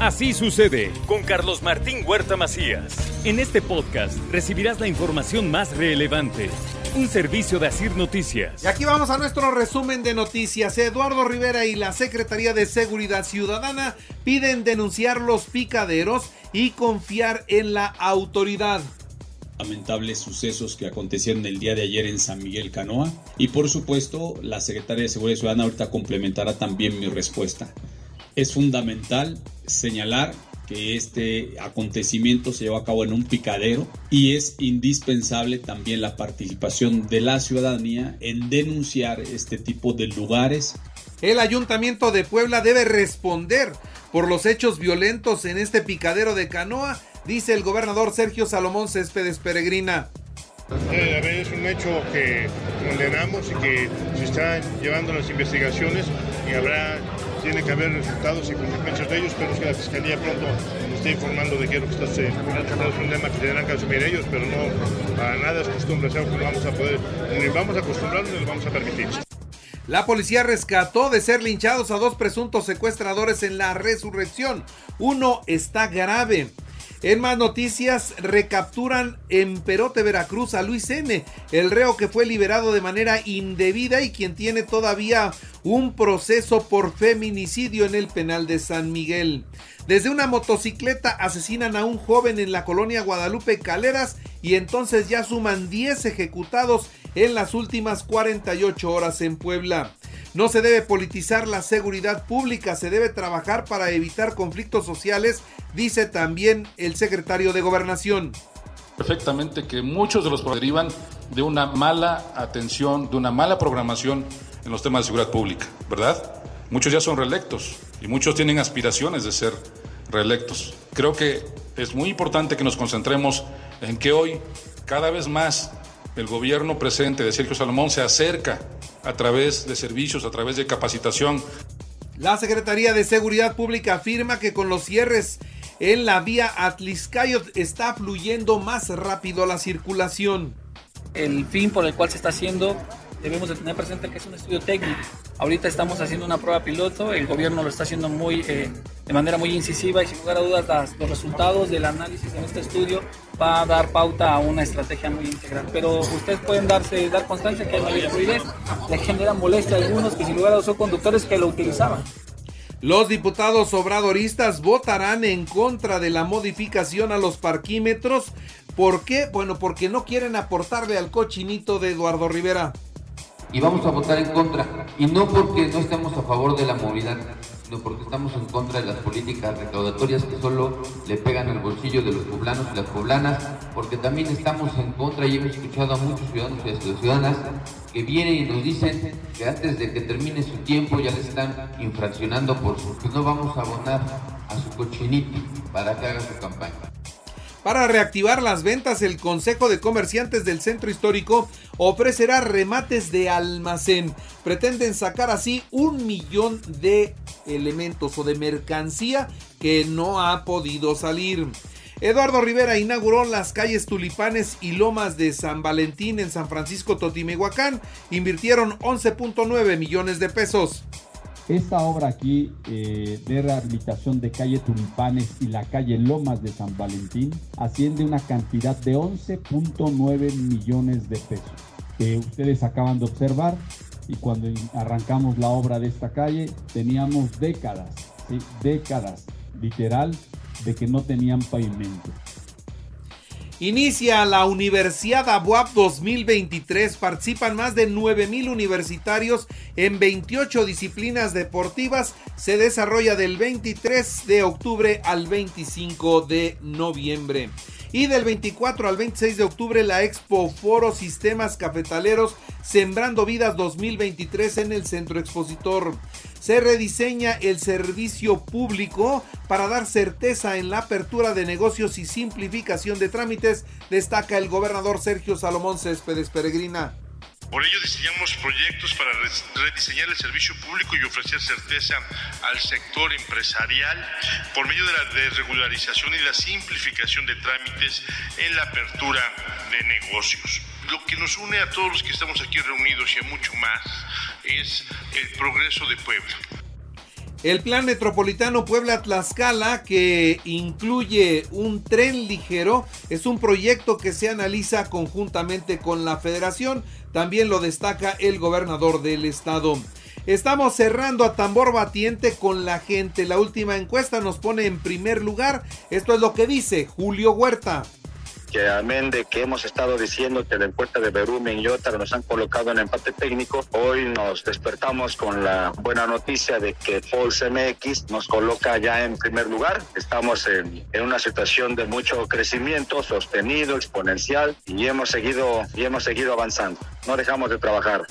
Así sucede con Carlos Martín Huerta Macías. En este podcast recibirás la información más relevante. Un servicio de Asir Noticias. Y aquí vamos a nuestro resumen de noticias. Eduardo Rivera y la Secretaría de Seguridad Ciudadana piden denunciar los picaderos y confiar en la autoridad lamentables sucesos que acontecieron el día de ayer en San Miguel Canoa. Y por supuesto, la Secretaría de Seguridad Ciudadana ahorita complementará también mi respuesta. Es fundamental señalar que este acontecimiento se llevó a cabo en un picadero y es indispensable también la participación de la ciudadanía en denunciar este tipo de lugares. El ayuntamiento de Puebla debe responder por los hechos violentos en este picadero de canoa, dice el gobernador Sergio Salomón Céspedes Peregrina. Eh, es un hecho que condenamos y que se están llevando las investigaciones y habrá tiene que haber resultados y consecuencias de ellos. Espero que la Fiscalía pronto nos esté informando de qué es lo que está sucediendo. Es un tema que tendrán que asumir ellos, pero no para nada es costumbre, es algo que no vamos a poder, ni vamos a acostumbrarnos ni lo vamos a permitir. La policía rescató de ser linchados a dos presuntos secuestradores en la resurrección. Uno está grave. En más noticias, recapturan en Perote, Veracruz a Luis N., el reo que fue liberado de manera indebida y quien tiene todavía un proceso por feminicidio en el penal de San Miguel. Desde una motocicleta asesinan a un joven en la colonia Guadalupe Caleras y entonces ya suman 10 ejecutados en las últimas 48 horas en Puebla. No se debe politizar la seguridad pública, se debe trabajar para evitar conflictos sociales, dice también el secretario de Gobernación. Perfectamente que muchos de los derivan de una mala atención, de una mala programación en los temas de seguridad pública, ¿verdad? Muchos ya son reelectos y muchos tienen aspiraciones de ser reelectos. Creo que es muy importante que nos concentremos en que hoy cada vez más el gobierno presente de Sergio Salomón se acerca a través de servicios, a través de capacitación. La Secretaría de Seguridad Pública afirma que con los cierres en la vía Atliscayot está fluyendo más rápido la circulación. El fin por el cual se está haciendo debemos de tener presente que es un estudio técnico. Ahorita estamos haciendo una prueba piloto, el gobierno lo está haciendo muy, eh, de manera muy incisiva y sin lugar a dudas los resultados del análisis en este estudio va a dar pauta a una estrategia muy integral. Pero ustedes pueden darse, dar constancia que la fluidez le genera molestia a algunos que sin lugar a dudas son conductores que lo utilizaban. Los diputados obradoristas votarán en contra de la modificación a los parquímetros. ¿Por qué? Bueno, porque no quieren aportarle al cochinito de Eduardo Rivera y vamos a votar en contra. Y no porque no estemos a favor de la movilidad, sino porque estamos en contra de las políticas recaudatorias que solo le pegan al bolsillo de los poblanos y las poblanas, porque también estamos en contra y hemos escuchado a muchos ciudadanos y ciudadanas que vienen y nos dicen que antes de que termine su tiempo ya le están infraccionando por su que no vamos a abonar a su cochinito para que haga su campaña. Para reactivar las ventas, el Consejo de Comerciantes del Centro Histórico ofrecerá remates de almacén. Pretenden sacar así un millón de elementos o de mercancía que no ha podido salir. Eduardo Rivera inauguró las calles Tulipanes y Lomas de San Valentín en San Francisco Totimehuacán. Invirtieron 11.9 millones de pesos. Esta obra aquí eh, de rehabilitación de calle Tulipanes y la calle Lomas de San Valentín asciende una cantidad de 11.9 millones de pesos que ustedes acaban de observar y cuando arrancamos la obra de esta calle teníamos décadas, décadas literal de que no tenían pavimento. Inicia la Universidad Abuab 2023. Participan más de 9.000 universitarios en 28 disciplinas deportivas. Se desarrolla del 23 de octubre al 25 de noviembre. Y del 24 al 26 de octubre la Expo Foro Sistemas Cafetaleros Sembrando Vidas 2023 en el Centro Expositor. Se rediseña el servicio público para dar certeza en la apertura de negocios y simplificación de trámites, destaca el gobernador Sergio Salomón Céspedes Peregrina. Por ello diseñamos proyectos para rediseñar el servicio público y ofrecer certeza al sector empresarial por medio de la desregularización y la simplificación de trámites en la apertura de negocios. Lo que nos une a todos los que estamos aquí reunidos y a mucho más es el progreso de Puebla. El plan metropolitano Puebla-Tlaxcala, que incluye un tren ligero, es un proyecto que se analiza conjuntamente con la federación. También lo destaca el gobernador del estado. Estamos cerrando a tambor batiente con la gente. La última encuesta nos pone en primer lugar. Esto es lo que dice Julio Huerta que amén de que hemos estado diciendo que la encuesta de Berumen y Otara nos han colocado en empate técnico, hoy nos despertamos con la buena noticia de que False MX nos coloca ya en primer lugar. Estamos en, en una situación de mucho crecimiento sostenido, exponencial y hemos seguido y hemos seguido avanzando. No dejamos de trabajar.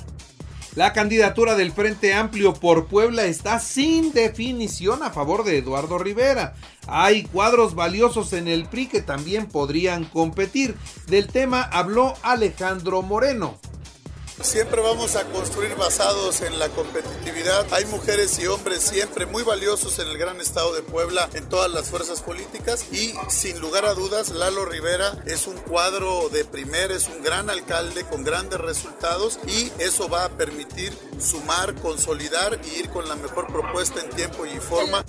La candidatura del Frente Amplio por Puebla está sin definición a favor de Eduardo Rivera. Hay cuadros valiosos en el PRI que también podrían competir. Del tema habló Alejandro Moreno. Siempre vamos a construir basados en la competitividad. Hay mujeres y hombres siempre muy valiosos en el gran estado de Puebla, en todas las fuerzas políticas y sin lugar a dudas Lalo Rivera es un cuadro de primer, es un gran alcalde con grandes resultados y eso va a permitir sumar, consolidar y ir con la mejor propuesta en tiempo y forma.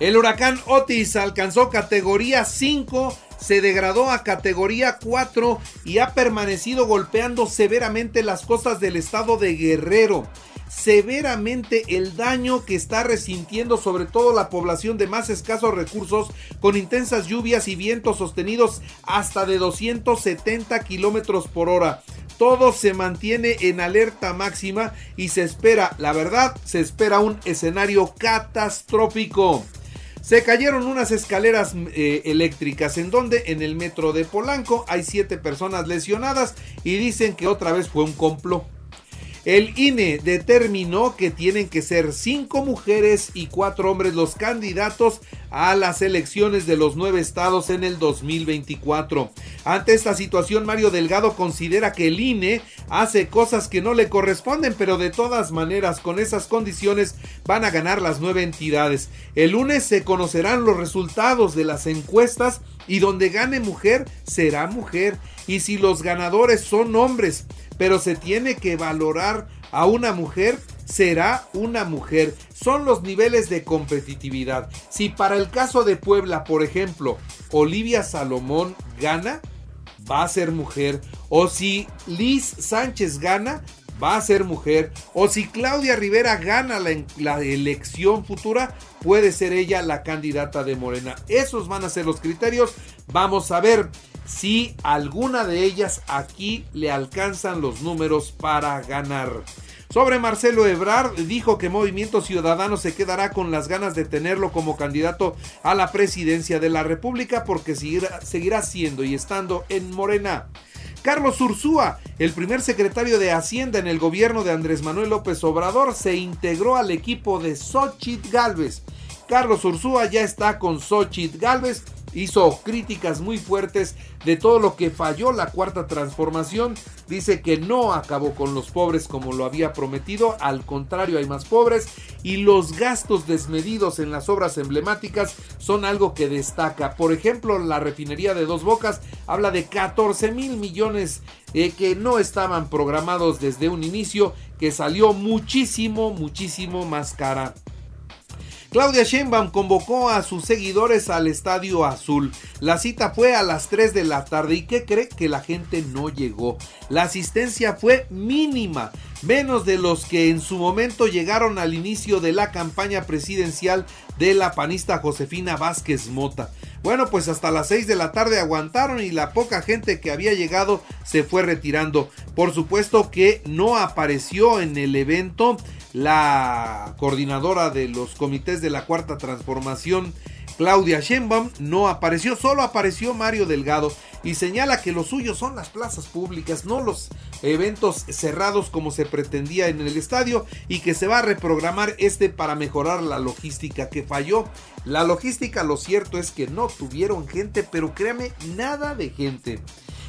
El huracán Otis alcanzó categoría 5 se degradó a categoría 4 y ha permanecido golpeando severamente las costas del estado de Guerrero. Severamente el daño que está resintiendo sobre todo la población de más escasos recursos con intensas lluvias y vientos sostenidos hasta de 270 kilómetros por hora todo se mantiene en alerta máxima y se espera, la verdad, se espera un escenario catastrófico. Se cayeron unas escaleras eh, eléctricas en donde en el metro de Polanco hay siete personas lesionadas y dicen que otra vez fue un complot. El INE determinó que tienen que ser cinco mujeres y cuatro hombres los candidatos a las elecciones de los nueve estados en el 2024. Ante esta situación, Mario Delgado considera que el INE hace cosas que no le corresponden, pero de todas maneras, con esas condiciones van a ganar las nueve entidades. El lunes se conocerán los resultados de las encuestas y donde gane mujer será mujer. Y si los ganadores son hombres, pero se tiene que valorar a una mujer, será una mujer. Son los niveles de competitividad. Si para el caso de Puebla, por ejemplo, Olivia Salomón gana, va a ser mujer. O si Liz Sánchez gana, va a ser mujer. O si Claudia Rivera gana la, elección futura, puede ser ella la candidata de Morena. Esos van a ser los criterios. Vamos a ver si alguna de ellas aquí le alcanzan los números para ganar. Sobre Marcelo Ebrard, dijo que Movimiento Ciudadano se quedará con las ganas de tenerlo como candidato a la presidencia de la República porque seguirá siendo y estando en Morena. Carlos Ursúa, el primer secretario de Hacienda en el gobierno de Andrés Manuel López Obrador, se integró al equipo de Xochitl Galvez. Carlos Ursúa ya está con Xochitl Galvez hizo críticas muy fuertes de todo lo que falló la cuarta transformación. Dice que no acabó con los pobres como lo había prometido, al contrario hay más pobres y los gastos desmedidos en las obras emblemáticas son algo que destaca. Por ejemplo, la refinería de Dos Bocas habla de 14 mil millones eh, que no estaban programados desde un inicio, que salió muchísimo, muchísimo más cara. Claudia Sheinbaum convocó a sus seguidores al Estadio Azul. La cita fue a las 3 de la tarde y ¿qué cree? Que la gente no llegó. La asistencia fue mínima, menos de los que en su momento llegaron al inicio de la campaña presidencial de la panista Josefina Vázquez Mota. Bueno, pues hasta las 6 de la tarde aguantaron y la poca gente que había llegado se fue retirando. Por supuesto que no apareció en el evento la coordinadora de los comités de la Cuarta Transformación, Claudia Sheinbaum, no apareció, solo apareció Mario Delgado y señala que lo suyo son las plazas públicas, no los eventos cerrados como se pretendía en el estadio y que se va a reprogramar este para mejorar la logística que falló. La logística, lo cierto es que no tuvieron gente, pero créame, nada de gente.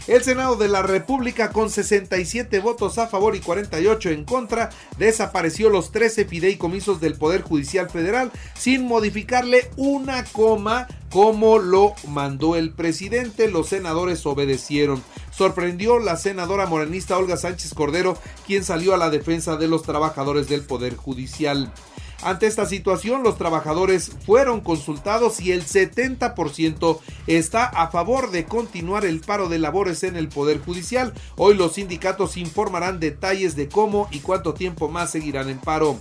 El Senado de la República con 67 votos a favor y 48 en contra desapareció los 13 fideicomisos del Poder Judicial Federal sin modificarle una coma como lo mandó el presidente. Los senadores obedecieron. Sorprendió la senadora morenista Olga Sánchez Cordero, quien salió a la defensa de los trabajadores del Poder Judicial. Ante esta situación, los trabajadores fueron consultados y el 70% está a favor de continuar el paro de labores en el Poder Judicial. Hoy los sindicatos informarán detalles de cómo y cuánto tiempo más seguirán en paro.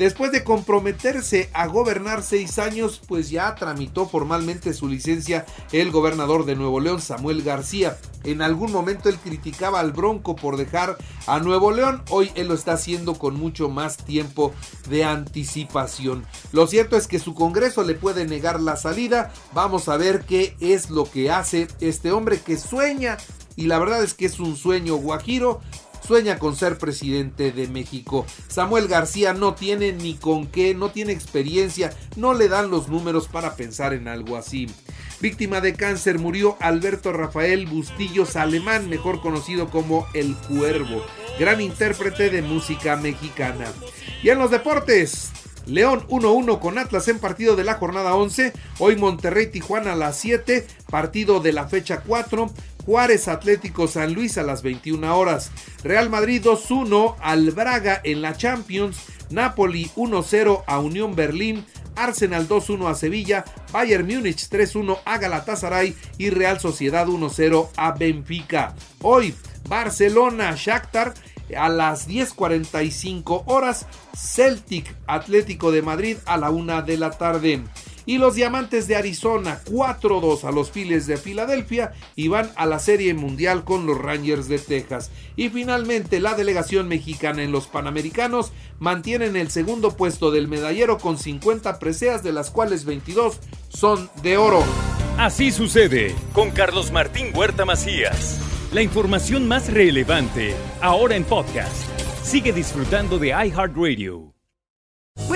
Después de comprometerse a gobernar seis años, pues ya tramitó formalmente su licencia el gobernador de Nuevo León, Samuel García. En algún momento él criticaba al Bronco por dejar a Nuevo León, hoy él lo está haciendo con mucho más tiempo de anticipación. Lo cierto es que su Congreso le puede negar la salida, vamos a ver qué es lo que hace este hombre que sueña y la verdad es que es un sueño guajiro sueña con ser presidente de México. Samuel García no tiene ni con qué, no tiene experiencia, no le dan los números para pensar en algo así. Víctima de cáncer murió Alberto Rafael Bustillos Alemán, mejor conocido como El Cuervo, gran intérprete de música mexicana. Y en los deportes, León 1-1 con Atlas en partido de la jornada 11. Hoy Monterrey Tijuana a las 7, partido de la fecha 4. Juárez Atlético San Luis a las 21 horas. Real Madrid 2-1 al Braga en la Champions. Napoli 1-0 a Unión Berlín. Arsenal 2-1 a Sevilla, Bayern Múnich 3-1 a Galatasaray y Real Sociedad 1-0 a Benfica. Hoy, Barcelona, Shakhtar a las 10.45 horas, Celtic Atlético de Madrid a la 1 de la tarde. Y los Diamantes de Arizona 4-2 a los Phillies de Filadelfia y van a la Serie Mundial con los Rangers de Texas. Y finalmente la delegación mexicana en los Panamericanos mantienen el segundo puesto del medallero con 50 preseas de las cuales 22 son de oro. Así sucede con Carlos Martín Huerta Macías. La información más relevante ahora en podcast. Sigue disfrutando de iHeartRadio.